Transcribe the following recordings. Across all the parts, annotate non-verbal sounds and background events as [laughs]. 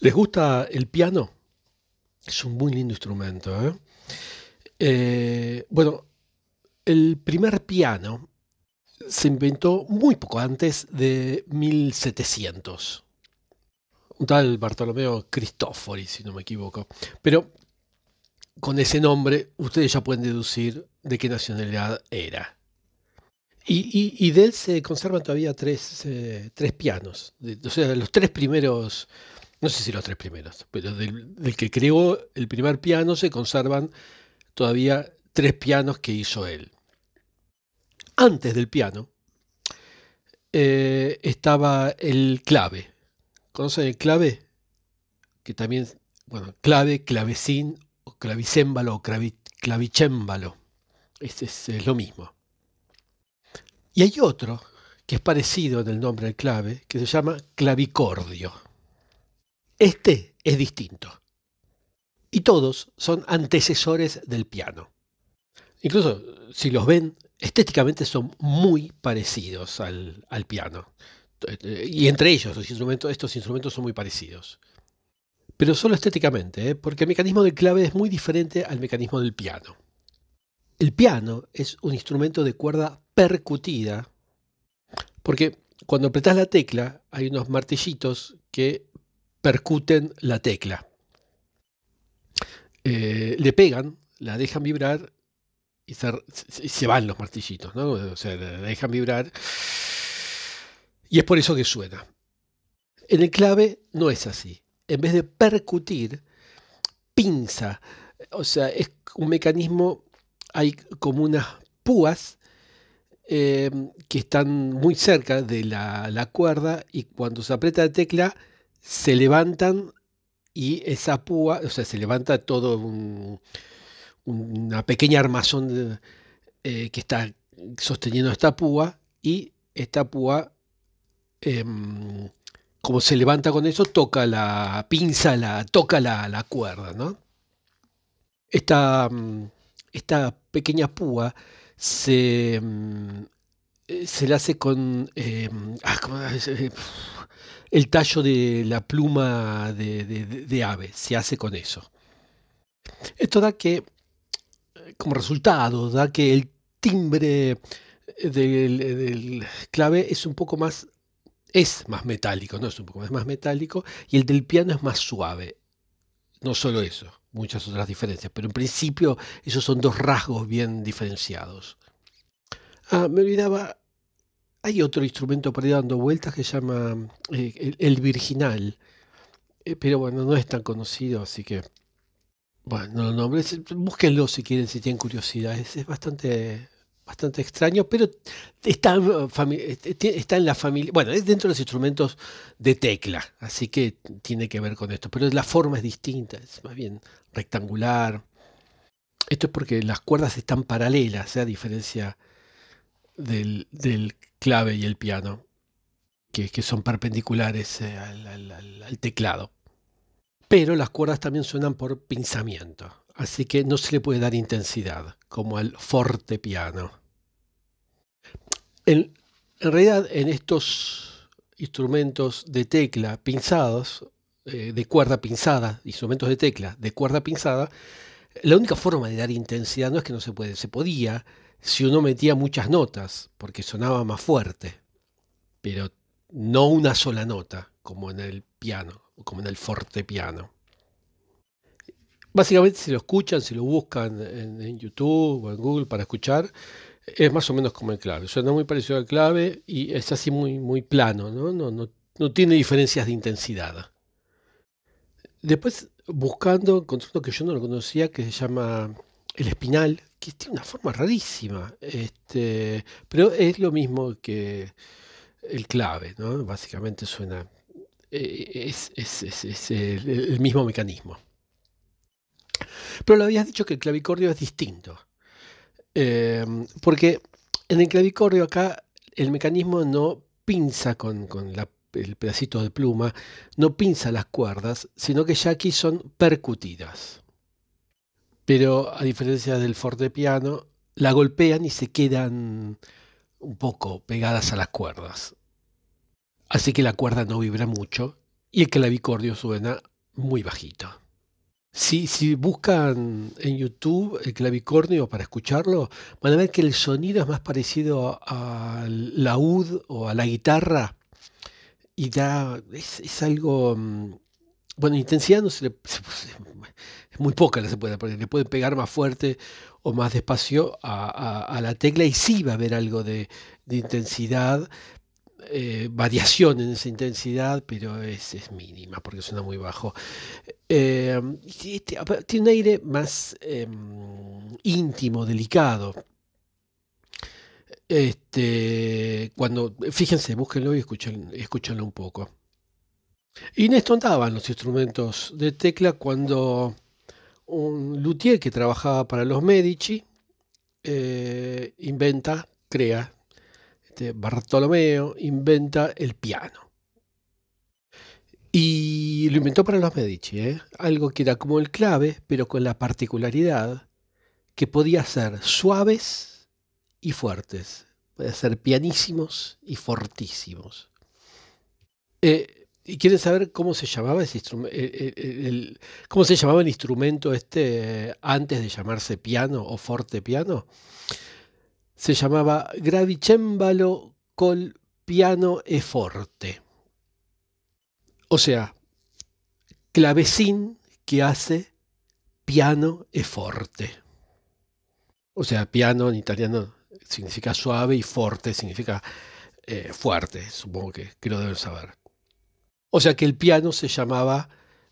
¿Les gusta el piano? Es un muy lindo instrumento. ¿eh? Eh, bueno, el primer piano se inventó muy poco antes de 1700. Un tal Bartolomeo Cristofori, si no me equivoco. Pero con ese nombre ustedes ya pueden deducir de qué nacionalidad era. Y, de él se conservan todavía tres, eh, tres pianos. o sea, los tres primeros no sé si los tres primeros, pero del, que creó el primer piano se conservan todavía tres pianos que hizo él. Antes del piano eh, estaba el clave. ¿Conocen el clave? Que también, bueno, clave, clavecín, o clavicémbalo o clavicémbalo. Este es, es lo mismo. Y hay otro que es parecido en el nombre del clave, que se llama clavicordio. Este es distinto. Y todos son antecesores del piano. Incluso si los ven, estéticamente son muy parecidos al, piano. Y entre ellos, estos instrumentos son muy parecidos. Pero solo estéticamente, ¿eh? porque el mecanismo del clave es muy diferente al mecanismo del piano. El piano es un instrumento de cuerda percutida, porque cuando apretas la tecla hay unos martillitos que percuten la tecla. Eh, le pegan, la dejan vibrar y se, van los martillitos, ¿no? O sea, la dejan vibrar y es por eso que suena. En el clave no es así. En vez de percutir, pinza. O sea, es un mecanismo, hay como unas púas eh, que están muy cerca de la, la, cuerda y cuando se aprieta la tecla se levantan y esa púa, o sea, se levanta todo una pequeña armazón eh, que está sosteniendo esta púa y esta púa, em, como se levanta con eso, toca la pinza, la, toca la, cuerda, ¿no? Esta, mm, esta pequeña púa se, mm, eh, se la hace con... Em, ah, el tallo de la pluma de, ave, se hace con eso. Esto da que, como resultado, da que el timbre del, clave es un poco más, es más metálico, no es un poco más, más metálico, y el del piano es más suave. No solo eso, muchas otras diferencias, pero en principio esos son dos rasgos bien diferenciados. Ah, me olvidaba, hay otro instrumento por ahí dando vueltas que se llama eh, el, virginal, eh, pero bueno, no es tan conocido, así que, bueno, no lo nombre, búsquenlo si quieren, si tienen curiosidad, es, bastante, bastante extraño, pero está, está en la familia, bueno, es dentro de los instrumentos de tecla, así que tiene que ver con esto, pero la forma es distinta, es más bien rectangular. Esto es porque las cuerdas están paralelas, ¿eh? a diferencia del, clave y el piano, que, son perpendiculares eh, al, teclado. Pero las cuerdas también suenan por pinzamiento, así que no se le puede dar intensidad, como al forte piano. En, realidad, en estos instrumentos de tecla pinzados, eh, de cuerda pinzada, instrumentos de tecla de cuerda pinzada, la única forma de dar intensidad no es que no se puede, se podía, si uno metía muchas notas, porque sonaba más fuerte, pero no una sola nota, como en el piano, como en el forte piano. Básicamente, si lo escuchan, si lo buscan en, YouTube o en Google para escuchar, es más o menos como el clave. Suena muy parecido al clave y es así muy, muy plano, ¿no? No, no, no tiene diferencias de intensidad. Después, buscando, encontré uno que yo no lo conocía, que se llama el espinal, que tiene una forma rarísima, este, pero es lo mismo que el clave, ¿no? Básicamente suena, eh, es, el, mismo mecanismo. Pero lo habías dicho que el clavicordio es distinto, em, porque en el clavicordio acá el mecanismo no pinza con, el pedacito de pluma, no pinza las cuerdas, sino que ya aquí son percutidas pero a diferencia del fortepiano, la golpean y se quedan un poco pegadas a las cuerdas. Así que la cuerda no vibra mucho y el clavicordio suena muy bajito. Si, si, buscan en YouTube el clavicornio para escucharlo, van a ver que el sonido es más parecido al laúd o a la guitarra y da, es, algo, mm, bueno, intensidad no se le, es muy poca la se puede poner, le pueden pegar más fuerte o más despacio a, la tecla y sí va a haber algo de, intensidad, eh, variación en esa intensidad, pero es, mínima porque suena muy bajo. Eh, tiene un aire más em, íntimo, delicado. Este, cuando, fíjense, búsquenlo y escúchenlo un poco. Esto andaban los instrumentos de tecla cuando un luthier que trabajaba para los Medici eh, inventa, crea este, Bartolomeo inventa el piano. Y lo inventó para los Medici, ¿eh? algo que era como el clave, pero con la particularidad que podía ser suaves y fuertes, podía ser pianísimos y fortísimos. Eh, ¿Y quieren saber cómo se llamaba ese instrumento? ¿Cómo se llamaba el instrumento este antes de llamarse piano o forte piano? se llamaba Gravicembalo col piano e forte. O sea, clavecín que hace piano e forte. O sea, piano en italiano significa suave y forte significa eh, fuerte, supongo que, que lo deben saber. O sea que el piano se llamaba,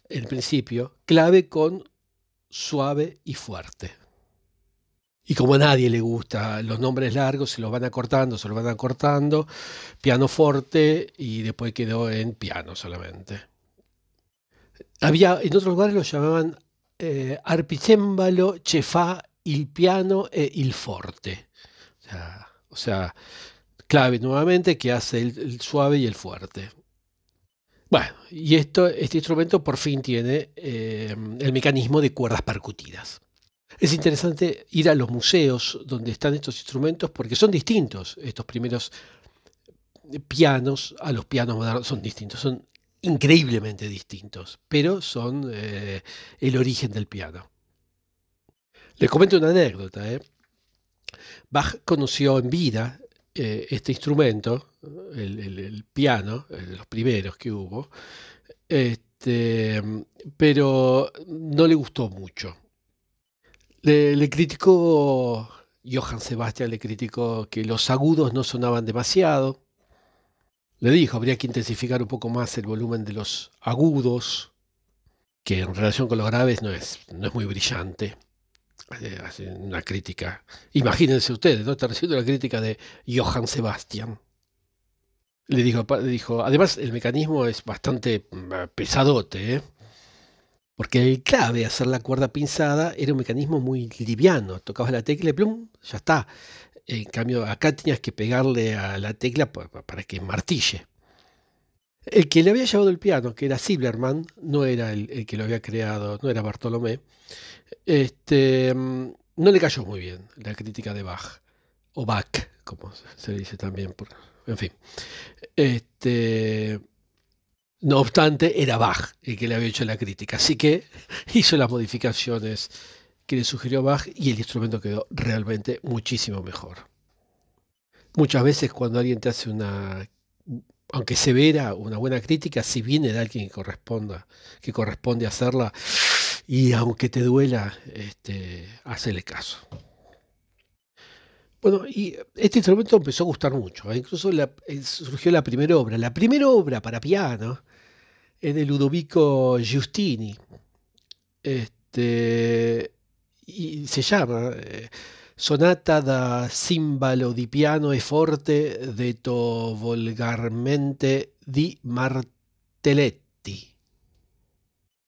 en principio, clave con suave y fuerte. Y como a nadie le gusta los nombres largos, se los van acortando, se los van acortando, piano forte y después quedó en piano solamente. Había, en otros lugares lo llamaban eh, arpicémbalo, chefá, il piano e il forte. O sea, clave nuevamente que hace el, suave y el fuerte. Bueno, y esto, este instrumento por fin tiene eh, el mecanismo de cuerdas percutidas. Es interesante ir a los museos donde están estos instrumentos porque son distintos. Estos primeros pianos a los pianos modernos son distintos, son increíblemente distintos, pero son eh, el origen del piano. Les comento una anécdota. ¿eh? Bach conoció en vida este instrumento, el, piano, los primeros que hubo, este, pero no le gustó mucho. Le, criticó, Johann Sebastian le criticó que los agudos no sonaban demasiado. Le dijo, habría que intensificar un poco más el volumen de los agudos, que en relación con los graves no es, no es muy brillante. Hace una crítica. Imagínense ustedes, ¿no? Está recibiendo la crítica de Johann Sebastian. Le dijo, dijo, además el mecanismo es bastante mm, pesadote, ¿eh? Porque el clave hacer la cuerda pinzada era un mecanismo muy liviano. Tocabas la tecla y plum, ya está. En cambio, acá tenías que pegarle a la tecla para que martille. El que le había llevado el piano, que era Ziblerman, no era el, que lo había creado, no era Bartolomé, este, no le cayó muy bien la crítica de Bach, o Bach, como se dice también. En fin. Este, no obstante, era Bach el que le había hecho la crítica, así que [laughs] hizo las modificaciones que le sugirió Bach y el instrumento quedó realmente muchísimo mejor. Muchas veces cuando alguien te hace una, aunque severa, una buena crítica, si viene de alguien que corresponda, que corresponde hacerla, y aunque te duela, este, hacele caso. Bueno, y este instrumento empezó a gustar mucho. ¿eh? Incluso eh, surgió la primera obra. La primera obra para piano es de Ludovico Giustini. Este, y se llama eh, Sonata da Cimbalo di piano e forte detto volgarmente di Martelletti,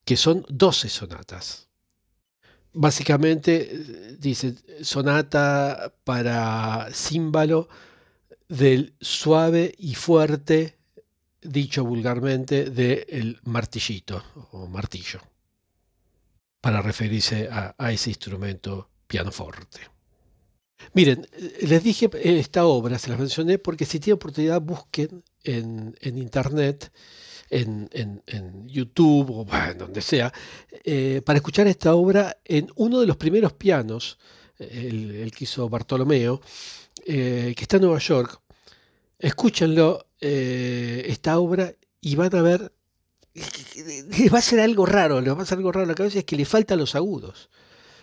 que son 12 sonatas. Básicamente dice sonata para címbalo del suave y fuerte dicho vulgarmente, del martillito o martillo, para referirse a, ese instrumento pianoforte. Miren, les dije esta obra, se las mencioné porque si tienen oportunidad busquen en, internet en, YouTube o donde sea, eh, para escuchar esta obra en uno de los primeros pianos, el, que hizo Bartolomeo, eh, que está en Nueva York. Escúchenlo, eh, esta obra, y van a ver, va a ser algo raro, le va a ser algo raro a la cabeza, es que le faltan los agudos.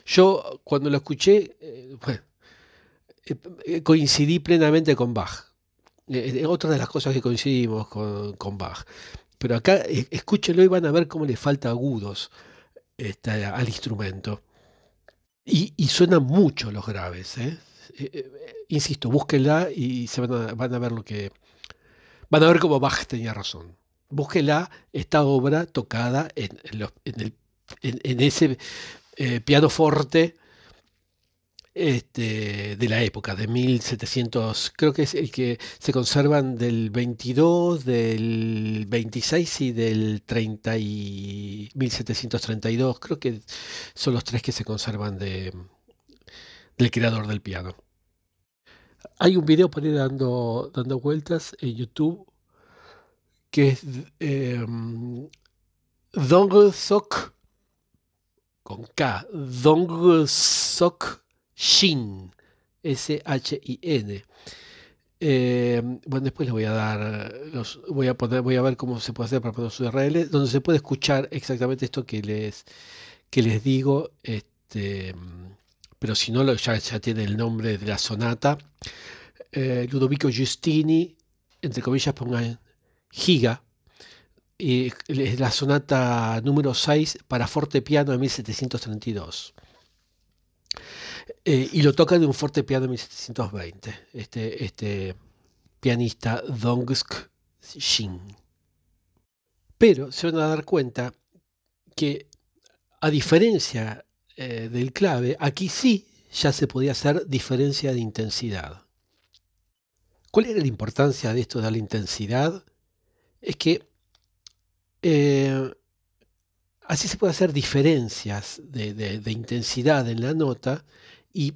Yo cuando lo escuché, coincidí plenamente con Bach. otra de las cosas que coincidimos con, con Bach. Pero acá escúchenlo y van a ver cómo le falta agudos este, al instrumento. Y, suenan mucho los graves. ¿eh? Eh, eh, insisto, búsquenla y se van a, van a, ver lo que. Van a ver cómo Bach tenía razón. Búsquenla, esta obra tocada en, en, ese piano forte este, de la época, de 1700, creo que es el que se conservan del 22, del 26 y del 30 y 1732, creo que son los tres que se conservan de, del creador del piano. Hay un video por ahí dando, dando vueltas en YouTube que es eh, Sok con K, Sok Shin, S-H-I-N. Eh, bueno, después les voy a dar, voy a poner, voy a ver cómo se puede hacer para poner sus URL, donde se puede escuchar exactamente esto que les, que les digo, este, pero si no, ya, ya tiene el nombre de la sonata. Eh, Ludovico Giustini, entre comillas pongan Giga, y es la sonata número 6 para fortepiano de 1732. Eh, y lo toca de un fortepiano de 1720, este, este pianista Dongsk Shin. Pero se van a dar cuenta que, a diferencia eh, del clave, aquí sí ya se podía hacer diferencia de intensidad. ¿Cuál era la importancia de esto de la intensidad? Es que eh, así se puede hacer diferencias de, intensidad en la nota y,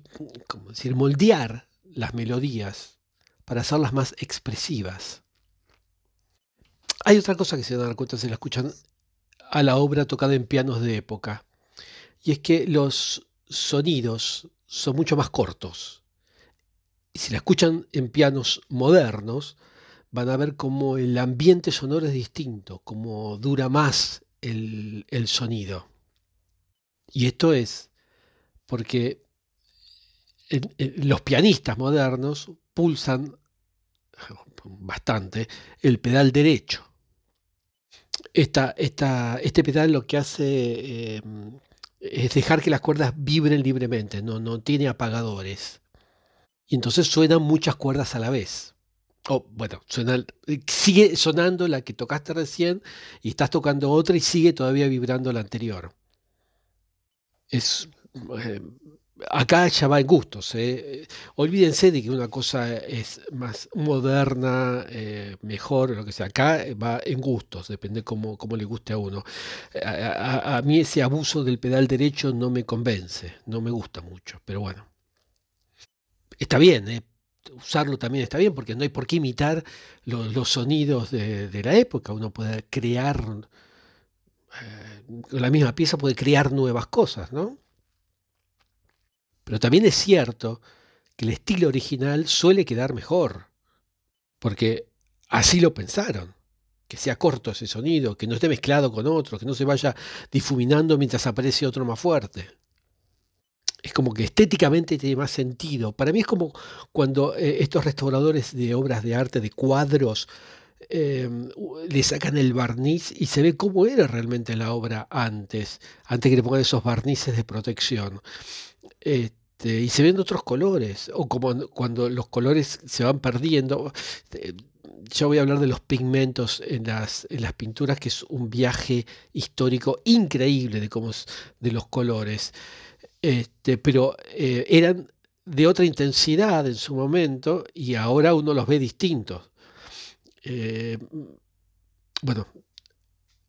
como decir, moldear las melodías para hacerlas más expresivas. Hay otra cosa que se van a dar cuenta si la escuchan a la obra tocada en pianos de época, y es que los sonidos son mucho más cortos. Y si la escuchan en pianos modernos, van a ver cómo el ambiente sonoro es distinto, cómo dura más el, sonido. Y esto es porque los pianistas modernos pulsan bastante el pedal derecho. Este pedal lo que hace eh, es dejar que las cuerdas vibren libremente, no, tiene apagadores. Y entonces suenan muchas cuerdas a la vez. Oh, bueno, suena, sigue sonando la que tocaste recién y estás tocando otra y sigue todavía vibrando la anterior. Es, eh, acá ya va en gustos. ¿eh? Olvídense de que una cosa es más moderna, eh, mejor, lo que sea. Acá va en gustos, depende cómo, cómo le guste a uno. A, mí ese abuso del pedal derecho no me convence, no me gusta mucho, pero bueno. Está bien, ¿eh? usarlo también está bien, porque no hay por qué imitar los, sonidos de, la época. Uno puede crear, eh, la misma pieza puede crear nuevas cosas, ¿no? Pero también es cierto que el estilo original suele quedar mejor, porque así lo pensaron, que sea corto ese sonido, que no esté mezclado con otro, que no se vaya difuminando mientras aparece otro más fuerte es como que estéticamente tiene más sentido. Para mí es como cuando eh, estos restauradores de obras de arte, de cuadros, em, le sacan el barniz y se ve cómo era realmente la obra antes, antes que le pongan esos barnices de protección. Este, y se ven otros colores, o como cuando los colores se van perdiendo. Eh, yo voy a hablar de los pigmentos en las, en las pinturas, que es un viaje histórico increíble de, cómo, de los colores. Este, pero eh, eran de otra intensidad en su momento y ahora uno los ve distintos. Eh, bueno,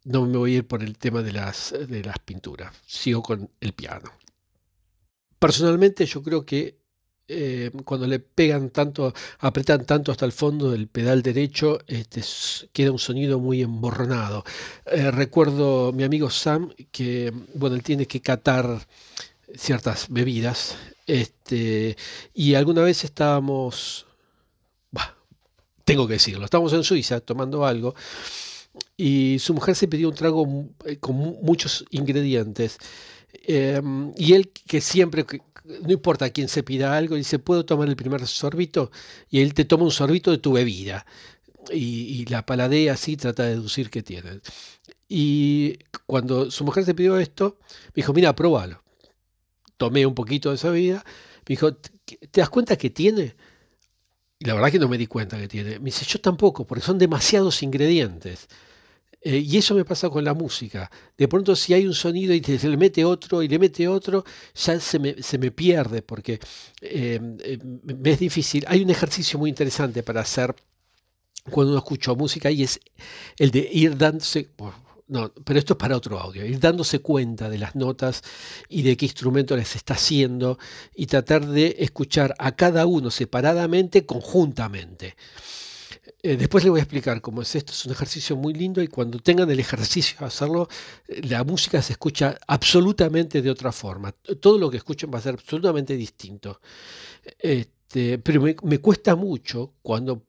no me voy a ir por el tema de las, de las pinturas, sigo con el piano. Personalmente yo creo que eh, cuando le pegan tanto, apretan tanto hasta el fondo del pedal derecho, este, queda un sonido muy emborronado. Eh, recuerdo mi amigo Sam que, bueno, él tiene que catar ciertas bebidas, este, y alguna vez estábamos, tengo que decirlo, estábamos en Suiza tomando algo, y su mujer se pidió un trago eh, con muchos ingredientes. Em, y él que siempre, no importa a quién se pida algo, dice, ¿puedo tomar el primer sorbito? Y él te toma un sorbito de tu bebida. Y, la paladea así, trata de deducir qué tiene. Y cuando su mujer se pidió esto, me dijo, mira, pruébalo. Tomé un poquito de esa bebida. Me dijo, ¿te das cuenta que tiene? Y la verdad que no me di cuenta que tiene. Me dice, yo tampoco, porque son demasiados ingredientes. Eh, y eso me pasa con la música. De pronto si hay un sonido y se le mete otro y le mete otro, ya se me, se me pierde porque em, em, me es difícil. Hay un ejercicio muy interesante para hacer cuando uno escucha música y es el de ir dándose... No, pero esto es para otro audio. Ir dándose cuenta de las notas y de qué instrumento les está haciendo y tratar de escuchar a cada uno separadamente, conjuntamente. Eh, después les voy a explicar cómo es esto. Es un ejercicio muy lindo y cuando tengan el ejercicio de hacerlo, eh, la música se escucha absolutamente de otra forma. Todo lo que escuchen va a ser absolutamente distinto. Este, pero me, cuesta mucho cuando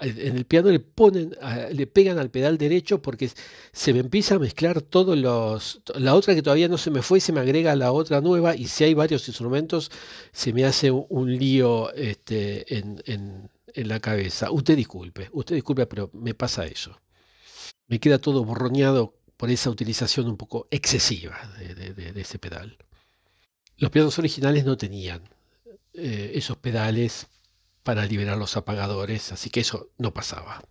en el piano le ponen, le pegan al pedal derecho porque se me empieza a mezclar todos los, la otra que todavía no se me fue se me agrega la otra nueva y si hay varios instrumentos se me hace un, lío este, en la cabeza. Usted disculpe, usted disculpe, pero me pasa eso. Me queda todo borroñado por esa utilización un poco excesiva de, ese pedal. Los pianos originales no tenían eh, esos pedales para liberar los apagadores, así que eso no pasaba.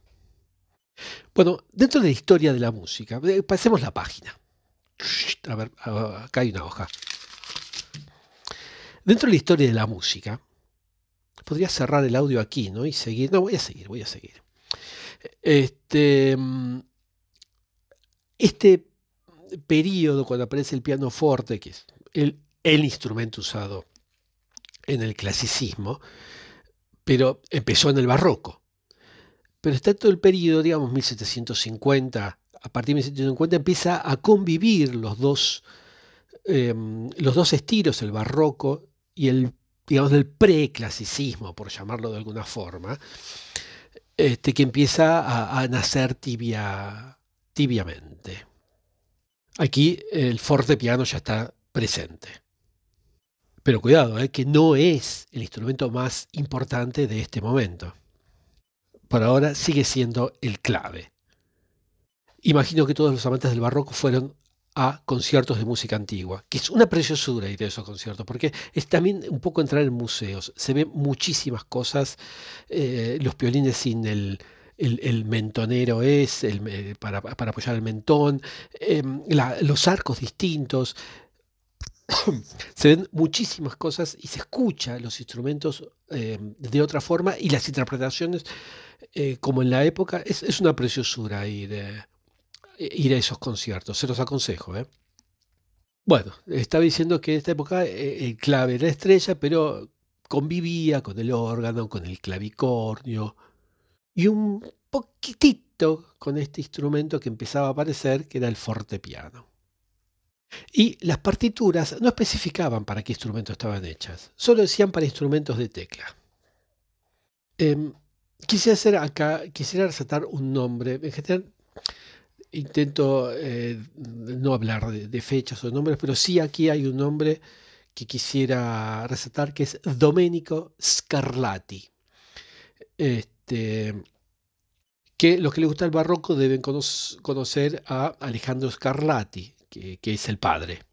Bueno, dentro de la historia de la música, eh, pasemos la página. A ver, acá hay una hoja. Dentro de la historia de la música, podría cerrar el audio aquí, ¿no? Y seguir. No, voy a seguir, voy a seguir. Este, mm, este periodo, cuando aparece el piano forte, que es el, instrumento usado en el clasicismo, pero empezó en el barroco. Pero está todo el periodo, digamos, 1750, a partir de 1750 empieza a convivir los dos, em, los dos estilos, el barroco y el digamos, del preclasicismo, por llamarlo de alguna forma, este, que empieza a, nacer tibia, tibiamente. Aquí el fortepiano ya está presente. Pero cuidado, eh, que no es el instrumento más importante de este momento. Por ahora sigue siendo el clave. Imagino que todos los amantes del barroco fueron a conciertos de música antigua, que es una preciosura ir a esos conciertos, porque es también un poco entrar en museos. Se ven muchísimas cosas, eh, los piolines sin el, el, mentonero es, el, eh, para, apoyar el mentón, em, los arcos distintos. [coughs] se ven muchísimas cosas y se escucha los instrumentos em, de otra forma y las interpretaciones, eh, como en la época, es, es una preciosura ir ir a esos conciertos, se los aconsejo. ¿eh? Bueno, estaba diciendo que en esta época eh, el clave era estrella, pero convivía con el órgano, con el clavicornio y un poquitito con este instrumento que empezaba a aparecer, que era el fortepiano. Y las partituras no especificaban para qué instrumentos estaban hechas, solo decían para instrumentos de tecla. Em, quisiera hacer acá, quisiera resaltar un nombre. En intento eh, no hablar de, fechas o nombres, pero sí aquí hay un nombre que quisiera resaltar, que es Domenico Scarlatti. Este, que los que les gusta el barroco deben conocer a Alejandro Scarlatti, que, es el padre.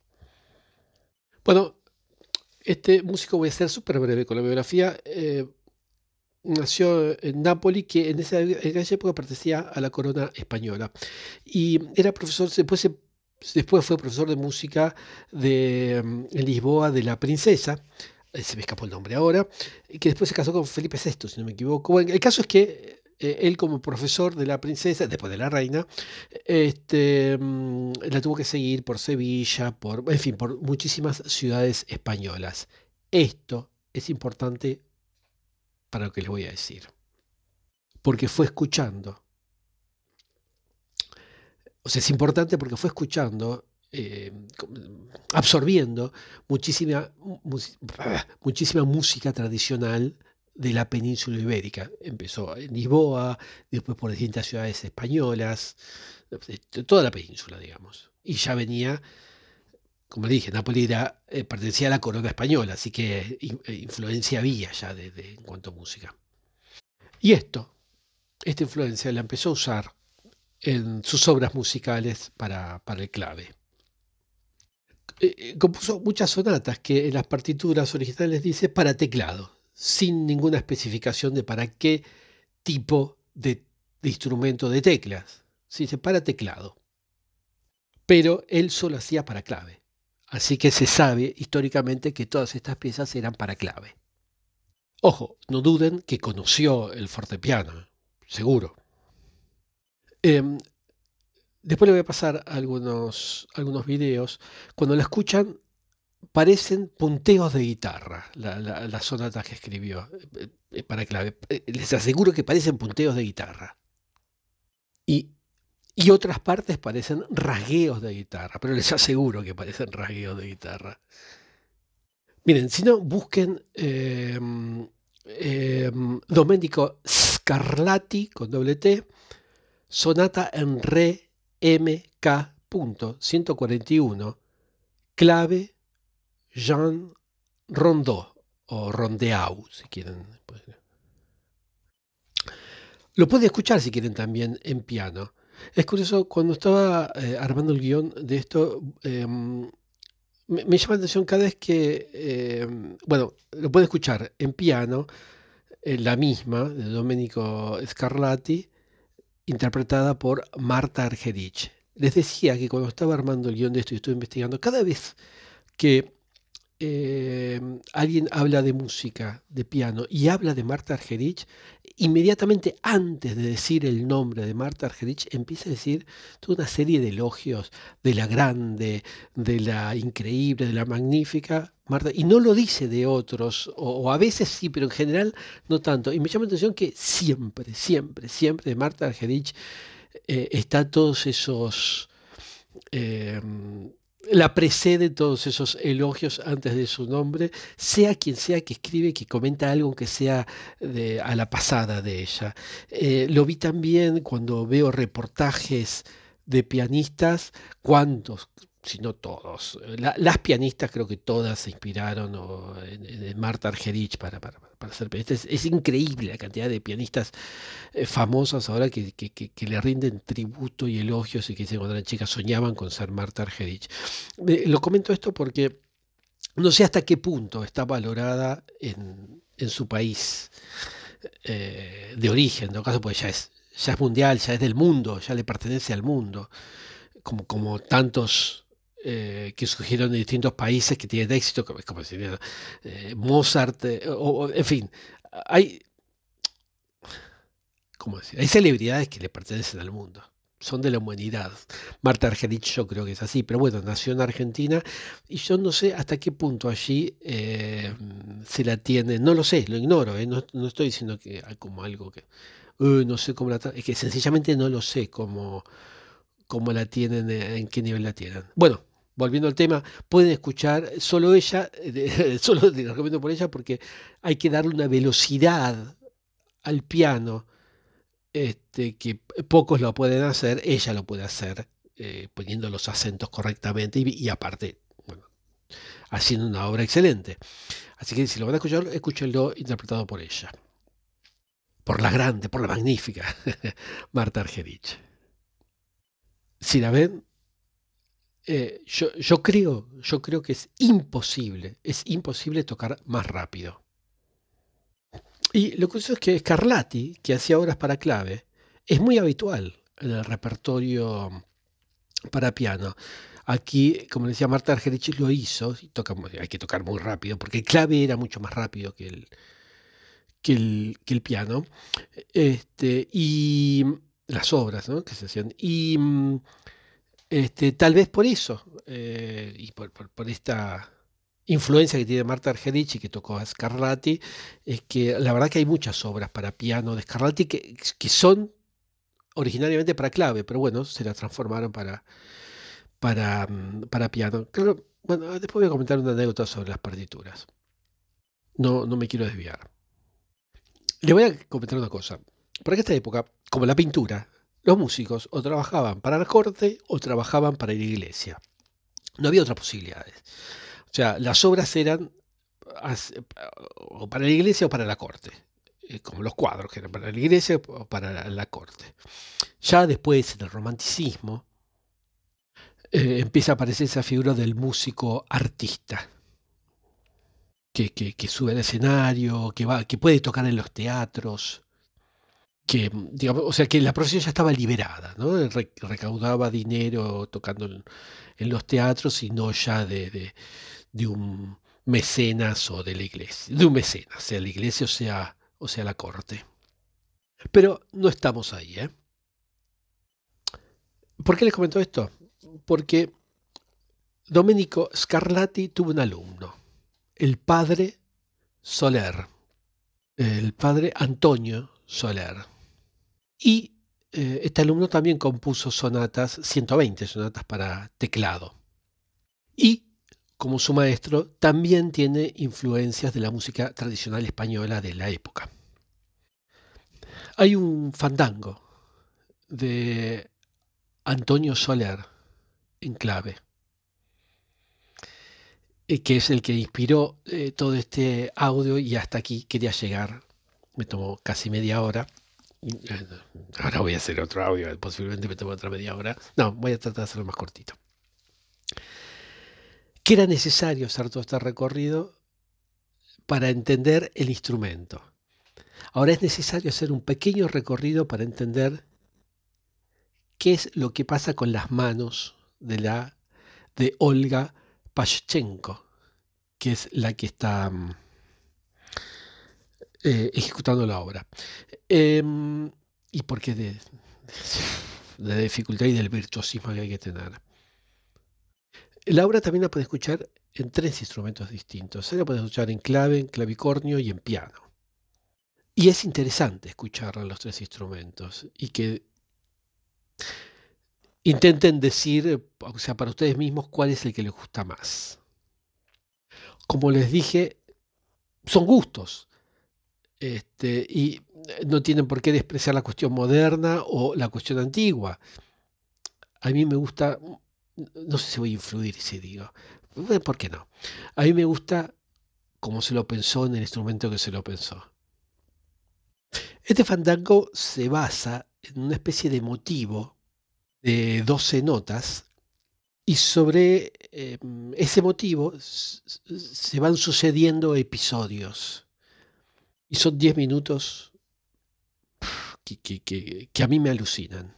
Bueno, este músico voy a ser súper breve con la biografía. Eh, nació en Nápoles, que en esa, época pertenecía a la corona española. Y era profesor, después, después fue profesor de música de, mm, en Lisboa de la princesa, eh, se me escapó el nombre ahora, que después se casó con Felipe VI, si no me equivoco. Bueno, el caso es que eh, él como profesor de la princesa, después de la reina, este, mm, la tuvo que seguir por Sevilla, por, en fin, por muchísimas ciudades españolas. Esto es importante para lo que les voy a decir. Porque fue escuchando. O sea, es importante porque fue escuchando, eh, absorbiendo muchísima, muchísima música tradicional de la península ibérica. Empezó en Lisboa, después por distintas ciudades españolas, toda la península, digamos. Y ya venía, como le dije, Nápoles era, eh, pertenecía a la corona española, así que eh, influencia había ya de, en cuanto a música. Y esto, esta influencia la empezó a usar en sus obras musicales para, para el clave. Eh, compuso muchas sonatas que en las partituras originales dice para teclado, sin ninguna especificación de para qué tipo de, instrumento de teclas. Se dice para teclado. Pero él solo hacía para clave. Así que se sabe históricamente que todas estas piezas eran para clave. Ojo, no duden que conoció el fortepiano, seguro. Em, después le voy a pasar algunos, algunos videos. Cuando la escuchan, parecen punteos de guitarra, las sonatas que escribió eh, eh, para clave. Eh, les aseguro que parecen punteos de guitarra. Y, y, otras partes parecen rasgueos de guitarra, pero les aseguro que parecen rasgueos de guitarra. Miren, si no, busquen em, em, Domenico Scarlatti con doble T, sonata en re MK. 141, clave Jean Rondeau o Rondeau, si quieren. Pues. Lo pueden escuchar si quieren también en piano. Es curioso, cuando estaba eh, armando el guion de esto, em, me, llama la atención cada vez que, em, bueno, lo pueden escuchar en piano, en la misma, de Domenico Scarlatti, interpretada por Marta Argerich. Les decía que cuando estaba armando el guion de esto y estuve investigando, cada vez que eh, alguien habla de música, de piano, y habla de Marta Argerich, inmediatamente antes de decir el nombre de Marta Argerich, empieza a decir toda una serie de elogios de la grande, de la increíble, de la magnífica Marta, y no lo dice de otros, o, a veces sí, pero en general no tanto. Y me llama la atención que siempre, siempre, siempre de Marta Argerich eh, está todos esos... Eh, la precede todos esos elogios antes de su nombre, sea quien sea que escribe, que comenta algo que sea de, a la pasada de ella. Eh, lo vi también cuando veo reportajes de pianistas, cuántos, si no todos. las pianistas creo que todas se inspiraron en, Marta Argerich para, para, para ser pianistas. Es, increíble la cantidad de pianistas eh, famosas ahora que, le rinden tributo y elogios y que dicen cuando eran chicas soñaban con ser Marta Argerich. lo comento esto porque no sé hasta qué punto está valorada en, su país eh, de origen, en todo caso, pues ya es, ya es mundial, ya es del mundo, ya le pertenece al mundo, como, como tantos eh, que surgieron en distintos países que tienen éxito, como, como eh, Mozart, eh, o, en fin, hay, ¿cómo hay celebridades que le pertenecen al mundo, son de la humanidad. Marta Argerich yo creo que es así, pero bueno, nació en Argentina y yo no sé hasta qué punto allí se la tiene, no lo sé, lo ignoro, no, no, estoy diciendo que como algo que, no sé cómo la es que sencillamente no lo sé cómo, cómo la tienen, en qué nivel la tienen. Bueno, volviendo al tema, pueden escuchar solo ella, [laughs] solo te recomiendo por ella porque hay que darle una velocidad al piano este, que pocos lo pueden hacer, ella lo puede hacer eh, poniendo los acentos correctamente y, aparte, bueno, haciendo una obra excelente. Así que si lo van a escuchar, escúchenlo interpretado por ella. Por la grande, por la magnífica [laughs] Marta Argerich. Si la ven, eh, yo, creo, yo creo que es imposible, es imposible tocar más rápido. Y lo curioso es que Scarlatti, que hacía obras para clave, es muy habitual en el repertorio para piano. Aquí, como decía Marta Argerich, lo hizo, hay que tocar muy rápido, porque el clave era mucho más rápido que el, que el, que el piano. Este, y las obras que se hacían. Y mm, este, tal vez por eso, eh, y por, esta influencia que tiene Marta Argerich y que tocó a Scarlatti es que la verdad que hay muchas obras para piano de Scarlatti que, que son originariamente para clave, pero bueno, se la transformaron para, para, mm, para piano. bueno, después voy a comentar una anécdota sobre las partituras. No, no me quiero desviar. Le voy a comentar una cosa. Por esta época, como la pintura, los músicos o trabajaban para la corte o trabajaban para la iglesia. No había otras posibilidades. O sea, las obras eran o para la iglesia o para la corte, eh, como los cuadros que eran para la iglesia o para la, corte. Ya después, en el romanticismo, eh, empieza a aparecer esa figura del músico artista, que, que, sube al escenario, que, va, que puede tocar en los teatros, que, digamos, o sea, que la profesión ya estaba liberada, ¿no? recaudaba dinero tocando en, los teatros y no ya de, un mecenas o de la iglesia, de un mecenas, sea la iglesia o sea, o sea la corte. Pero no estamos ahí, ¿eh? ¿Por qué les comento esto? Porque Domenico Scarlatti tuvo un alumno, el padre Soler, el padre Antonio Soler. Y eh, este alumno también compuso sonatas, 120 sonatas para teclado. Y, como su maestro, también tiene influencias de la música tradicional española de la época. Hay un fandango de Antonio Soler en clave, eh, que es el que inspiró eh, todo este audio y hasta aquí quería llegar. Me tomó casi media hora. Ahora voy a hacer otro audio, posiblemente me tome otra media hora. No, voy a tratar de hacerlo más cortito. ¿Qué era necesario hacer todo este recorrido para entender el instrumento? Ahora es necesario hacer un pequeño recorrido para entender qué es lo que pasa con las manos de la de Olga Pashchenko, que es la que está mm, eh, ejecutando la obra. Em, y porque de, de la dificultad y del virtuosismo que hay que tener. La obra también la puede escuchar en tres instrumentos distintos. La puede escuchar en clave, en clavicornio y en piano. Y es interesante escucharla en los tres instrumentos y que intenten decir, o sea, para ustedes mismos, cuál es el que les gusta más. Como les dije, son gustos. Este, y no tienen por qué despreciar la cuestión moderna o la cuestión antigua. A mí me gusta, no sé si voy a influir si digo, ¿por qué no? A mí me gusta como se lo pensó en el instrumento que se lo pensó. Este fandango se basa en una especie de motivo de 12 notas y sobre em, ese motivo se van sucediendo episodios y son 10 minutos que, a mí me alucinan.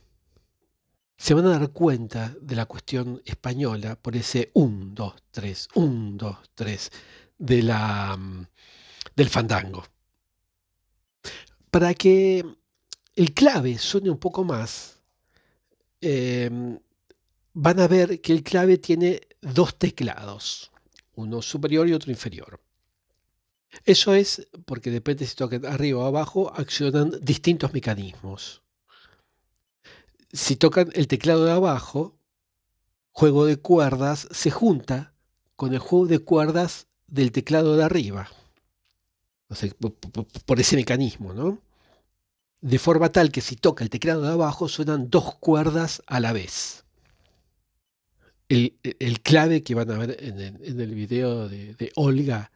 Se van a dar cuenta de la cuestión española por ese 1, 2, 3, 1, 2, 3 de la, mm, del fandango. Para que el clave suene un poco más, em, van a ver que el clave tiene dos teclados, uno superior y otro inferior. Eso es porque depende si tocan arriba o abajo, accionan distintos mecanismos. Si tocan el teclado de abajo, juego de cuerdas se junta con el juego de cuerdas del teclado de arriba. por ese mecanismo, ¿no? De forma tal que si toca el teclado de abajo suenan dos cuerdas a la vez. El, clave que van a ver en el, video de Olga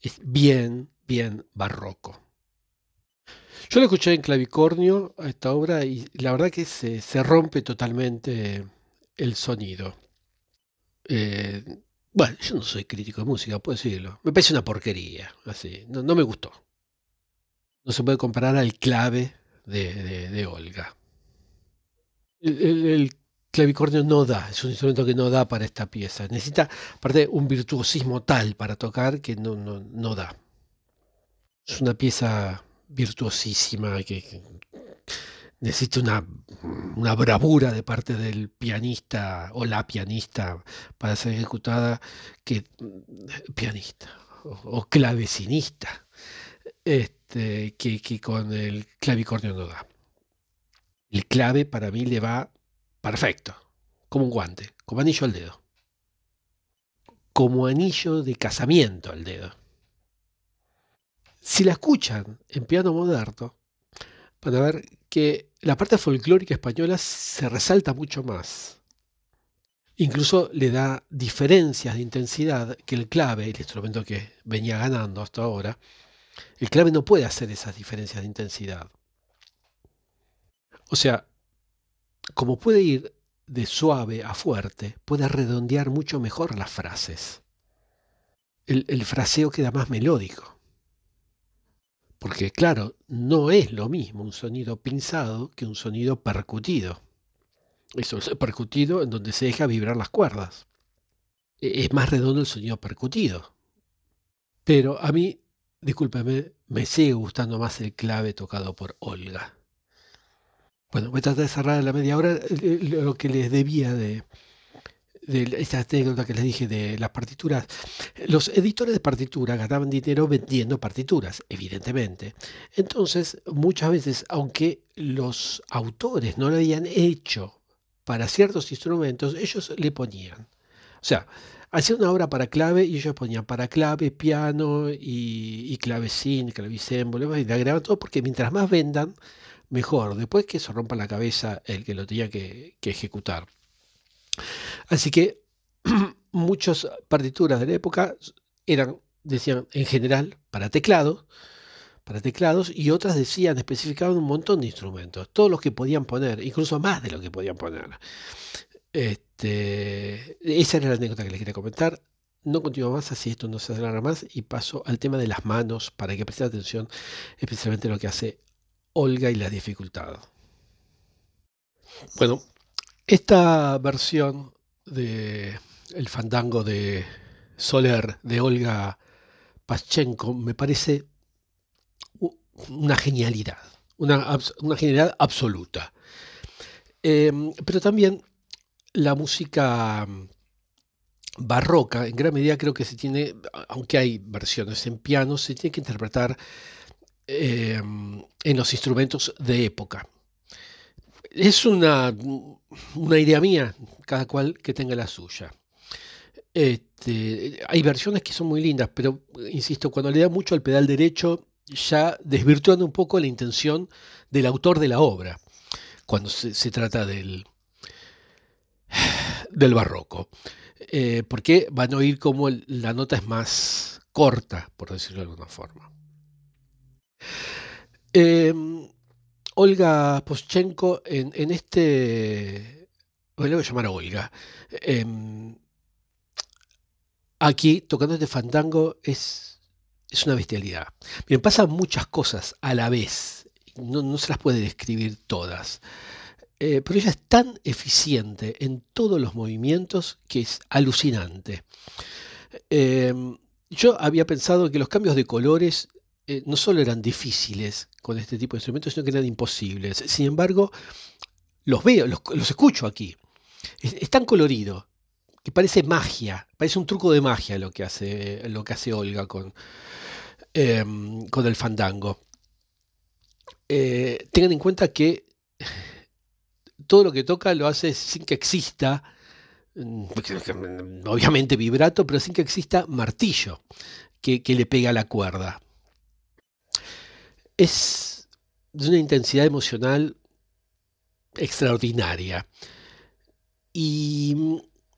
es bien, bien barroco. Yo lo escuché en clavicornio a esta obra y la verdad que se, rompe totalmente el sonido. Eh, bueno, yo no soy crítico de música, puedo decirlo. Me parece una porquería, así. No, me gustó. No se puede comparar al clave de, Olga. el, clavicornio no da, es un instrumento que no da para esta pieza. Necesita, aparte, un virtuosismo tal para tocar que no, no, da. Es una pieza virtuosísima que, necesita una, una, bravura de parte del pianista o la pianista para ser ejecutada que pianista o, clavecinista este, que, que con el clavicornio no da. El clave para mí le va perfecto, como un guante, como anillo al dedo. Como anillo de casamiento al dedo. Si la escuchan en piano moderno, van a ver que la parte folclórica española se resalta mucho más. Incluso le da diferencias de intensidad que el clave, el instrumento que venía ganando hasta ahora, el clave no puede hacer esas diferencias de intensidad. O sea, como puede ir de suave a fuerte, puede redondear mucho mejor las frases. El, fraseo queda más melódico. Porque claro, no es lo mismo un sonido pinzado que un sonido percutido. Eso es percutido en donde se deja vibrar las cuerdas. E, es más redondo el sonido percutido. Pero a mí, discúlpeme, me sigue gustando más el clave tocado por Olga. Bueno, voy a tratar de cerrar la media hora eh, eh, lo que les debía de, esta anécdota que les dije de las partituras. Los editores de partituras ganaban dinero vendiendo partituras, evidentemente. Entonces, muchas veces, aunque los autores no lo habían hecho para ciertos instrumentos, ellos le ponían. O sea, hacían una obra para clave y ellos ponían para clave, piano y, clavecín, clavicémbalo, y le agregaban todo porque mientras más vendan, mejor. Después que se rompa la cabeza el que lo tenía que, ejecutar. Así que [clears throat] muchas partituras de la época eran, decían, en general, para teclados, para teclados, y otras decían, especificaban un montón de instrumentos, todos los que podían poner, incluso más de lo que podían poner. Este, esa era la anécdota que les quería comentar. No continúo más, así esto no se alarga más, y paso al tema de las manos para que presten atención, especialmente lo que hace Olga y la dificultad. Bueno, esta versión de El fandango de Soler de Olga Paschenko me parece una genialidad, una, genialidad absoluta. Em, pero también la música barroca, en gran medida creo que se tiene, aunque hay versiones en piano, se tiene que interpretar Em, en los instrumentos de época. Es una, una, idea mía, cada cual que tenga la suya. Este, hay versiones que son muy lindas, pero insisto, cuando le da mucho al pedal derecho, ya desvirtuando un poco la intención del autor de la obra, cuando se, trata del, del barroco. Eh, porque van a oír como la nota es más corta, por decirlo de alguna forma. Em, Olga Poschenko en, este. Le voy a llamar a Olga. Em, aquí, tocando este fandango, es, es una bestialidad. Bien, pasan muchas cosas a la vez. No, se las puede describir todas. Eh, pero ella es tan eficiente en todos los movimientos que es alucinante. Em, yo había pensado que los cambios de colores eh, no solo eran difíciles con este tipo de instrumentos, sino que eran imposibles. Sin embargo, los veo, los, escucho aquí. Es, tan colorido que parece magia, parece un truco de magia lo que hace, lo que hace Olga con, em, con el fandango. Eh, tengan en cuenta que todo lo que toca lo hace sin que exista, obviamente vibrato, pero sin que exista martillo que, que le pega a la cuerda es de una intensidad emocional extraordinaria. Y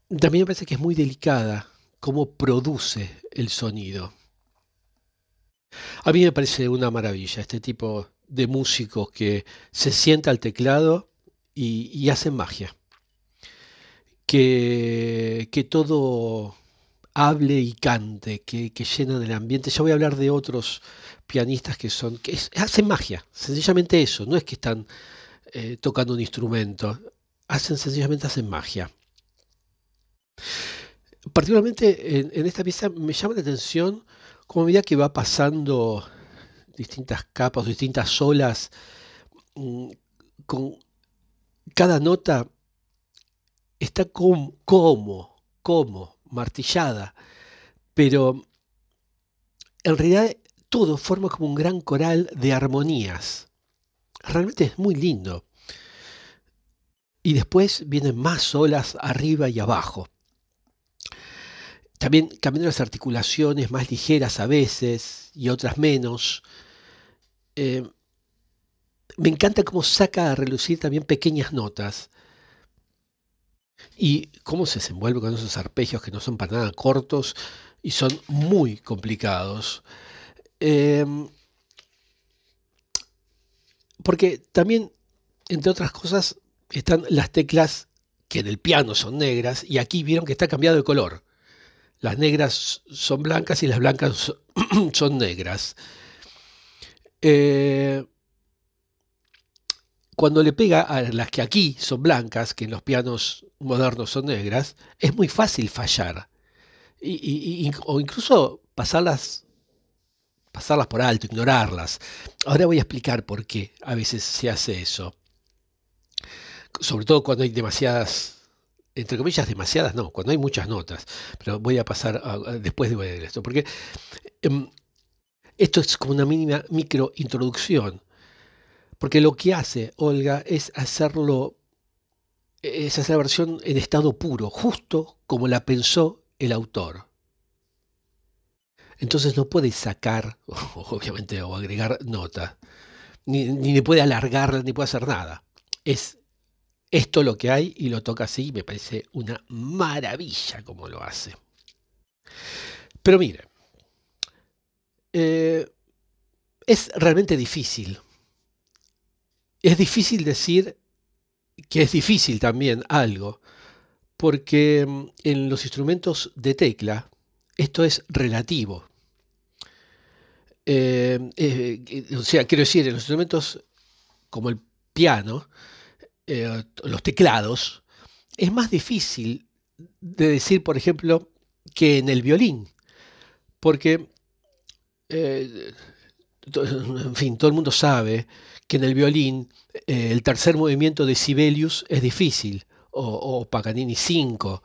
también me parece que es muy delicada cómo produce el sonido. A mí me parece una maravilla este tipo de músicos que se sienta al teclado y, hacen magia. Que, que todo hable y cante, que, que llenan el ambiente. Ya voy a hablar de otros pianistas que son, que hacen magia, sencillamente eso, no es que están eh, tocando un instrumento, hacen sencillamente hacen magia. Particularmente en, esta pieza me llama la atención como medida que va pasando distintas capas, distintas olas, mm, con cada nota está como, como, martillada, pero en realidad todo forma como un gran coral de armonías. Realmente es muy lindo. Y después vienen más olas arriba y abajo. También cambian las articulaciones más ligeras a veces y otras menos. Eh, me encanta cómo saca a relucir también pequeñas notas. Y cómo se desenvuelve con esos arpegios que no son para nada cortos y son muy complicados. Em, porque también, entre otras cosas, están las teclas que en el piano son negras y aquí vieron que está cambiado de color. Las negras son blancas y las blancas son [clears throat] negras. Eh, cuando le pega a las que aquí son blancas, que en los pianos modernos son negras, es muy fácil fallar. o incluso pasarlas, pasarlas por alto, ignorarlas. Ahora voy a explicar por qué a veces se hace eso. Sobre todo cuando hay demasiadas entre comillas, demasiadas, no, cuando hay muchas notas, pero voy a pasar después de esto, porque em, esto es como una mínima micro introducción, porque lo que hace Olga es hacerlo, es hacer la versión en estado puro, justo como la pensó el autor. Entonces no puede sacar, [laughs] obviamente, o agregar nota, ni, ni puede alargar, ni puede hacer nada. Es esto lo que hay y lo toca así y me parece una maravilla como lo hace. Pero mire, eh, es realmente difícil. Es difícil decir que es difícil también algo, porque mm, en los instrumentos de tecla esto es relativo. Eh, eh, o sea, quiero decir, en los instrumentos como el piano, eh, los teclados, es más difícil de decir, por ejemplo, que en el violín, porque, en fin, todo el mundo sabe que en el violín eh, el tercer movimiento de Sibelius es difícil, o, Paganini 5,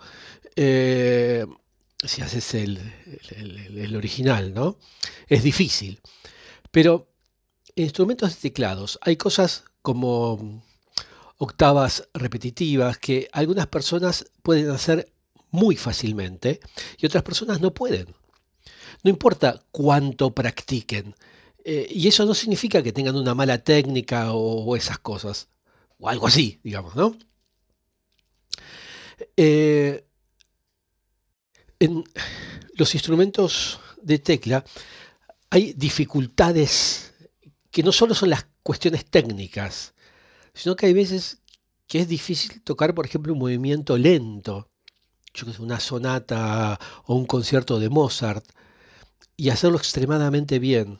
si haces el, el, original, ¿no? Es difícil. Pero en instrumentos de teclados hay cosas como octavas repetitivas que algunas personas pueden hacer muy fácilmente y otras personas no pueden. No importa cuánto practiquen. Eh, y eso no significa que tengan una mala técnica o, esas cosas. O algo así, digamos, ¿no? Eh, en los instrumentos de tecla hay dificultades que no solo son las cuestiones técnicas, sino que hay veces que es difícil tocar, por ejemplo, un movimiento lento, yo que sé, una sonata o un concierto de Mozart, y hacerlo extremadamente bien.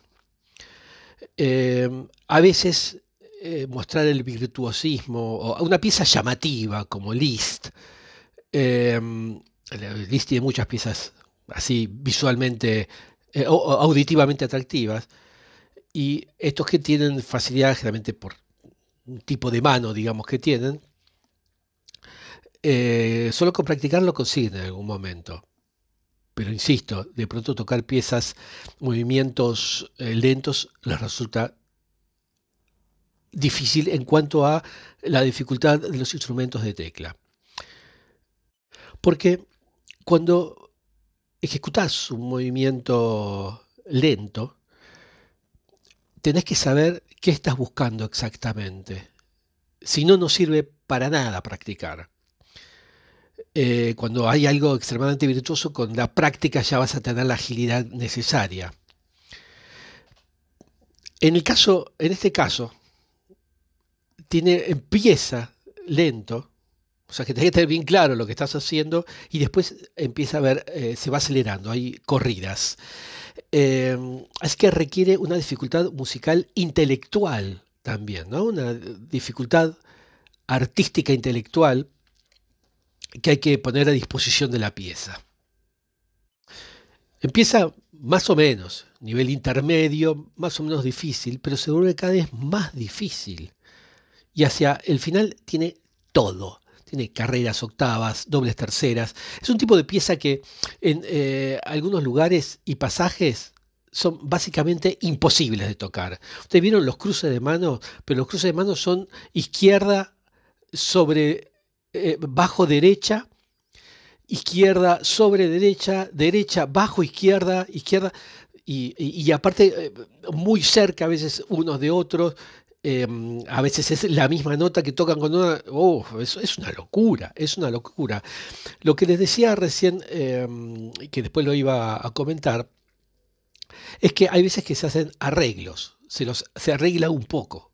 Em, a veces eh, mostrar el virtuosismo, o una pieza llamativa como Liszt. Em, Liszt tiene muchas piezas así visualmente eh, o auditivamente atractivas. Y estos que tienen facilidad generalmente por un tipo de mano, digamos, que tienen, eh, solo con practicar lo consiguen en algún momento. Pero insisto, de pronto tocar piezas, movimientos eh, lentos, les resulta difícil en cuanto a la dificultad de los instrumentos de tecla. Porque cuando ejecutas un movimiento lento, tenés que saber qué estás buscando exactamente. Si no, no sirve para nada practicar. Eh, cuando hay algo extremadamente virtuoso, con la práctica ya vas a tener la agilidad necesaria. En el caso, en este caso, tiene, empieza lento, o sea que tenés que tener bien claro lo que estás haciendo y después empieza a ver, eh, se va acelerando, hay corridas. Eh, así que requiere una dificultad musical intelectual también, ¿no? Una dificultad artística intelectual que hay que poner a disposición de la pieza. Empieza más o menos, nivel intermedio, más o menos difícil, pero se vuelve cada vez más difícil. y hacia el final tiene todo. Tiene carreras, octavas, dobles terceras. Es un tipo de pieza que en eh, algunos lugares y pasajes son básicamente imposibles de tocar. Ustedes vieron los cruces de manos, pero los cruces de manos son izquierda sobre eh, bajo derecha, izquierda sobre derecha, derecha bajo izquierda, izquierda y, aparte eh, muy cerca a veces unos de otros. Em, a veces es la misma nota que tocan con una... Oh, eso es una locura, es una locura. Lo que les decía recién, em, que después lo iba a comentar, es que hay veces que se hacen arreglos, se, los, se arregla un poco.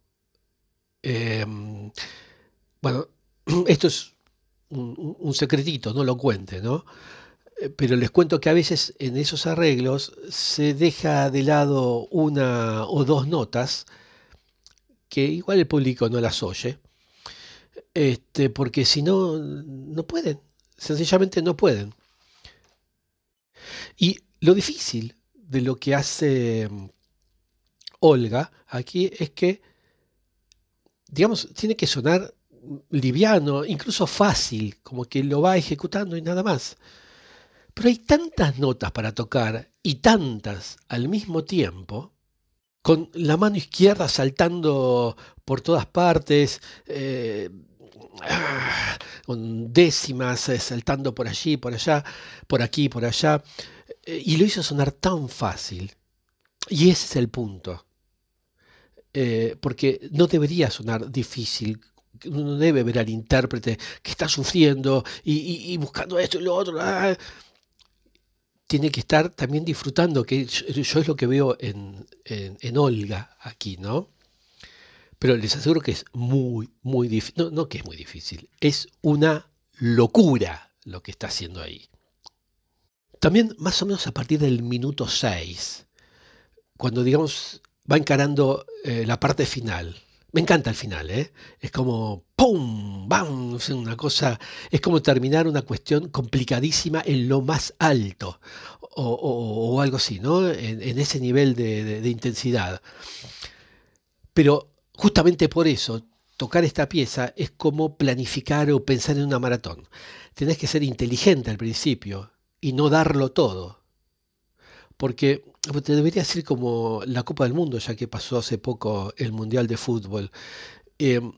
Em, bueno, [clears throat] esto es un, secretito, no lo cuente, ¿no? Eh, pero les cuento que a veces en esos arreglos se deja de lado una o dos notas que igual el público no las oye, este, porque si no, no pueden, sencillamente no pueden. Y lo difícil de lo que hace mm, Olga aquí es que, digamos, tiene que sonar liviano, incluso fácil, como que lo va ejecutando y nada más. Pero hay tantas notas para tocar y tantas al mismo tiempo, con la mano izquierda saltando por todas partes, eh, con décimas eh, saltando por allí, por allá, por aquí, por allá, eh, y lo hizo sonar tan fácil. Y ese es el punto. porque no debería sonar difícil uno debe ver al intérprete que está sufriendo y, buscando esto y lo otro. Ah, tiene que estar también disfrutando, que yo, es lo que veo en, en, Olga aquí, ¿no? Pero les aseguro que es muy, muy difícil. No, no que es muy difícil, es una locura lo que está haciendo ahí. También más o menos a partir del minuto 6, cuando digamos va encarando eh, la parte final, me encanta el final, ¿eh? Es como ¡pum! ¡bam! Una cosa, es como terminar una cuestión complicadísima en lo más alto, o, algo así, ¿no? En, ese nivel de, intensidad. Pero justamente por eso, tocar esta pieza es como planificar o pensar en una maratón. Tenés que ser inteligente al principio y no darlo todo. Porque te debería decir como la Copa del Mundo, ya que pasó hace poco el Mundial de Fútbol. Em,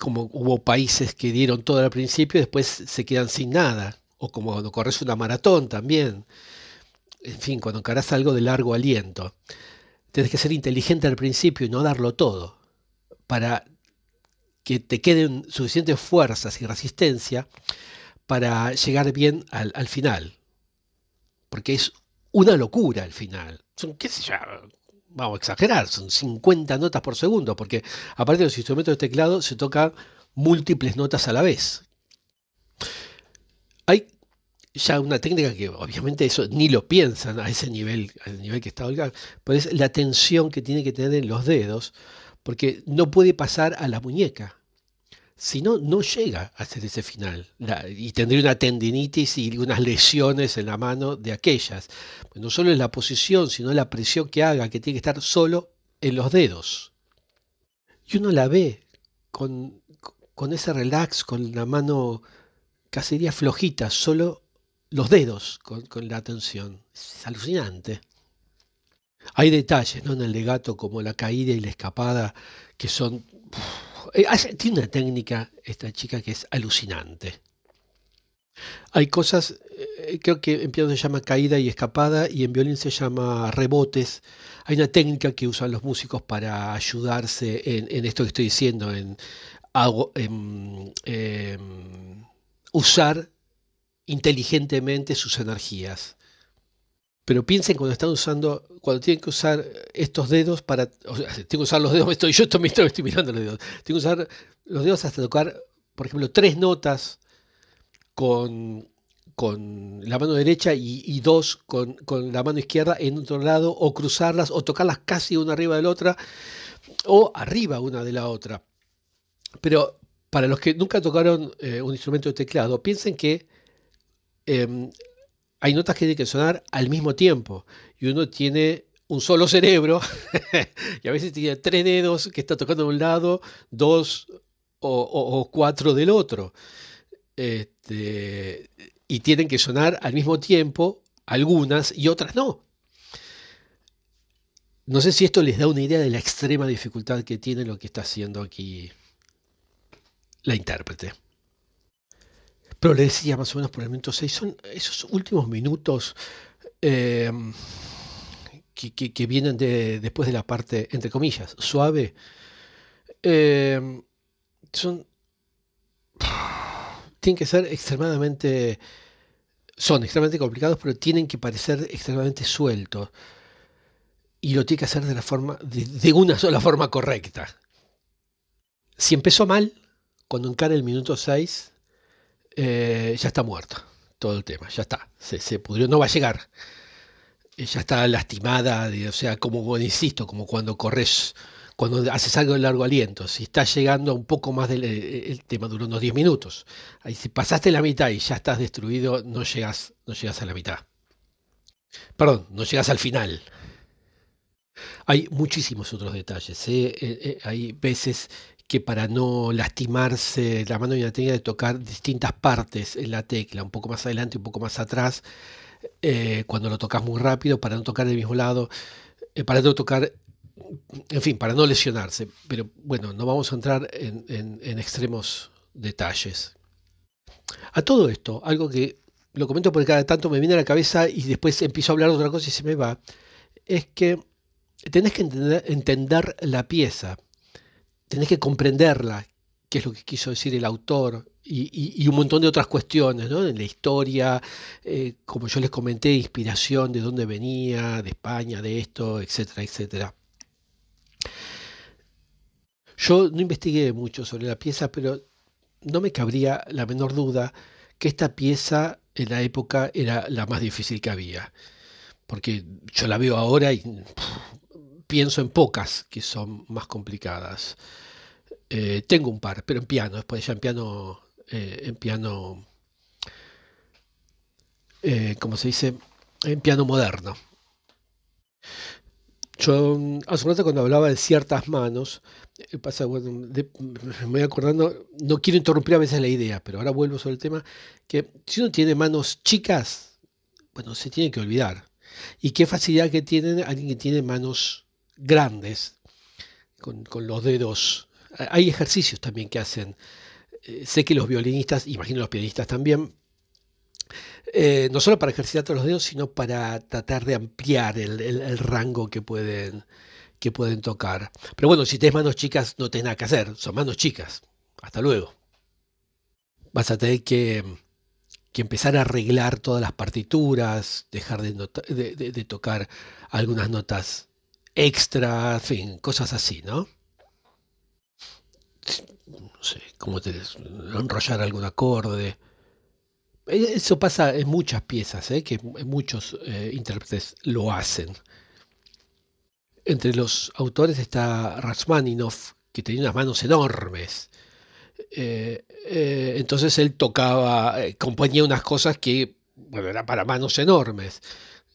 como hubo países que dieron todo al principio y después se quedan sin nada. O como cuando corres una maratón también. En fin, cuando encarás algo de largo aliento. Tienes que ser inteligente al principio y no darlo todo. Para que te queden suficientes fuerzas y resistencia para llegar bien al, al final. Porque es una locura al final. Son, qué sé yo, vamos a exagerar, son 50 notas por segundo, porque aparte de los instrumentos de teclado se tocan múltiples notas a la vez. Hay ya una técnica que obviamente eso ni lo piensan a ese nivel, al nivel que está Olga, pero es la tensión que tiene que tener en los dedos, porque no puede pasar a la muñeca. Si no, no llega a hacer ese final. y tendría una tendinitis y unas lesiones en la mano de aquellas. No solo es la posición, sino la presión que haga, que tiene que estar solo en los dedos. Y uno la ve con, con ese relax, con la mano casi diría flojita, solo los dedos con, la atención. Es alucinante. Hay detalles ¿no? en el legato como la caída y la escapada que son... tiene una técnica esta chica que es alucinante. Hay cosas, eh, creo que en piano se llama caída y escapada y en violín se llama rebotes. Hay una técnica que usan los músicos para ayudarse en, esto que estoy diciendo, en, em, usar inteligentemente sus energías. Pero piensen cuando están usando, cuando tienen que usar estos dedos para, tengo que usar los dedos, [laughs] estoy, yo estoy, estoy mirando los dedos, tengo que usar los dedos hasta tocar, por ejemplo, tres notas con, con la mano derecha y, dos con, con, la mano izquierda en otro lado, o cruzarlas, o tocarlas casi una arriba de la otra, o arriba una de la otra. Pero para los que nunca tocaron eh, un instrumento de teclado, piensen que em, hay notas que tienen que sonar al mismo tiempo y uno tiene un solo cerebro [laughs] y a veces tiene tres dedos que está tocando de un lado, dos o, cuatro del otro. Este, y tienen que sonar al mismo tiempo, algunas y otras no. No sé si esto les da una idea de la extrema dificultad que tiene lo que está haciendo aquí la intérprete. Pero le decía más o menos por el minuto 6, son esos últimos minutos em, que, vienen después de la parte, entre comillas, suave. Em, son. Tienen que ser extremadamente. Son extremadamente complicados, pero tienen que parecer extremadamente sueltos. Y lo tiene que hacer de la forma. de, una sola forma correcta. Si empezó mal, cuando encara el minuto 6, eh, ya está muerto todo el tema, ya está, se, pudrió, no va a llegar. Eh, ya está lastimada, o sea, como, insisto, como cuando corres, cuando haces algo de largo aliento, si estás llegando a un poco más del eh, el tema, duró unos 10 minutos. Ahí, si pasaste la mitad y ya estás destruido, no llegas, no llegas a la mitad. Perdón, no llegas al final. Hay muchísimos otros detalles. hay veces que para no lastimarse la mano ya tenía de tocar distintas partes en la tecla, un poco más adelante, un poco más atrás, eh, cuando lo tocas muy rápido, para no tocar del mismo lado, eh, para no tocar, en fin, para no lesionarse. Pero bueno, no vamos a entrar en, extremos detalles. A todo esto, algo que lo comento porque cada tanto me viene a la cabeza y después empiezo a hablar de otra cosa y se me va, es que tenés que entender la pieza tenés que comprenderla, qué es lo que quiso decir el autor, y, un montón de otras cuestiones, ¿no? En la historia, eh, como yo les comenté, inspiración, de dónde venía, de España, de esto, etcétera, etcétera. Yo no investigué mucho sobre la pieza, pero no me cabría la menor duda que esta pieza en la época era la más difícil que había. Porque yo la veo ahora y pienso en pocas que son más complicadas. Eh, tengo un par, pero en piano, después ya en piano, eh, en piano, eh, como se dice, en piano moderno. Yo hace un rato cuando hablaba de ciertas manos, pasa, me voy acordando, no quiero interrumpir a veces la idea, pero ahora vuelvo sobre el tema, que si uno tiene manos chicas, bueno, se tiene que olvidar. Y qué facilidad que tiene alguien que tiene manos grandes, con, los dedos. Hay ejercicios también que hacen. Eh, sé que los violinistas, imagino los pianistas también, eh, no solo para ejercitar todos los dedos, sino para tratar de ampliar el, rango que pueden, que pueden tocar. Pero bueno, si tienes manos chicas, no tenés nada que hacer, son manos chicas. Hasta luego. Vas a tener que, empezar a arreglar todas las partituras, dejar de tocar algunas notas extra, en fin, cosas así, ¿no? No sé, cómo te enrollar algún acorde. E, eso pasa en muchas piezas, ¿eh? que muchos eh, intérpretes lo hacen. Entre los autores está Rachmaninoff, que tenía unas manos enormes. Eh, entonces él tocaba, componía unas cosas que, bueno, eran para manos enormes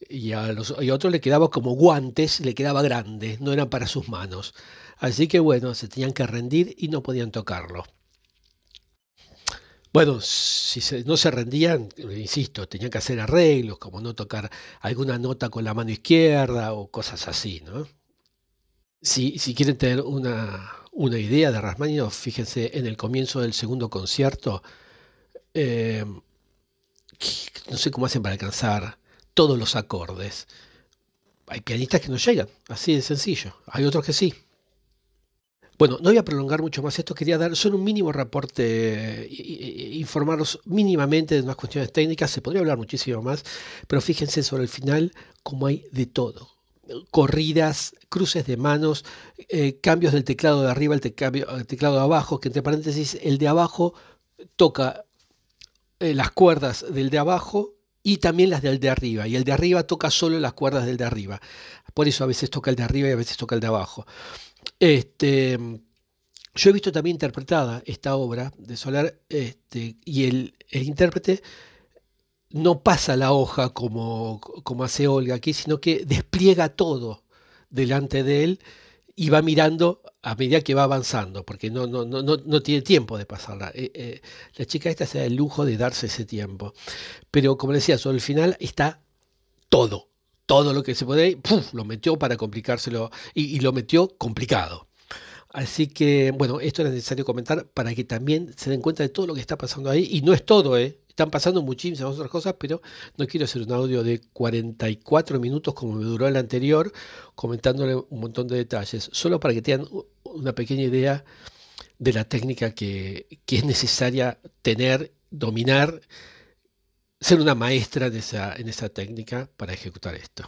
y a, los, otros le quedaba como guantes, le quedaba grande, no eran para sus manos. Así que bueno, se tenían que rendir y no podían tocarlo. Bueno, si no se rendían, insisto, tenían que hacer arreglos, como no tocar alguna nota con la mano izquierda o cosas así, ¿no? Si, si quieren tener una, una idea de Rasmaninoff, fíjense en el comienzo del segundo concierto, eh, no sé cómo hacen para alcanzar todos los acordes. Hay pianistas que no llegan, así de sencillo. Hay otros que sí. Bueno, no voy a prolongar mucho más esto, quería dar solo un mínimo reporte, informaros mínimamente de unas cuestiones técnicas, se podría hablar muchísimo más, pero fíjense sobre el final como hay de todo. Corridas, cruces de manos, eh, cambios del teclado de arriba al teclado de abajo, que entre paréntesis el de abajo toca eh, las cuerdas del de abajo y también las del de arriba. Y el de arriba toca solo las cuerdas del de arriba. Por eso a veces toca el de arriba y a veces toca el de abajo. Este, yo he visto también interpretada esta obra de Solar este, y el, intérprete no pasa la hoja como, como hace Olga aquí, sino que despliega todo. delante de él y va mirando a medida que va avanzando, porque no, no, no, no tiene tiempo de pasarla. Eh, eh, la chica esta se da el lujo de darse ese tiempo. Pero como decía, sobre el final está todo, todo lo que se puede, lo metió para complicárselo y, lo metió complicado. Así que, bueno, esto era necesario comentar para que también se den cuenta de todo lo que está pasando ahí. Y no es todo, ¿eh? Están pasando muchísimas otras cosas, pero no quiero hacer un audio de 44 minutos como me duró el anterior, comentándole un montón de detalles, solo para que tengan una pequeña idea de la técnica que, es necesaria tener, dominar, ser una maestra esa, en esa técnica para ejecutar esto.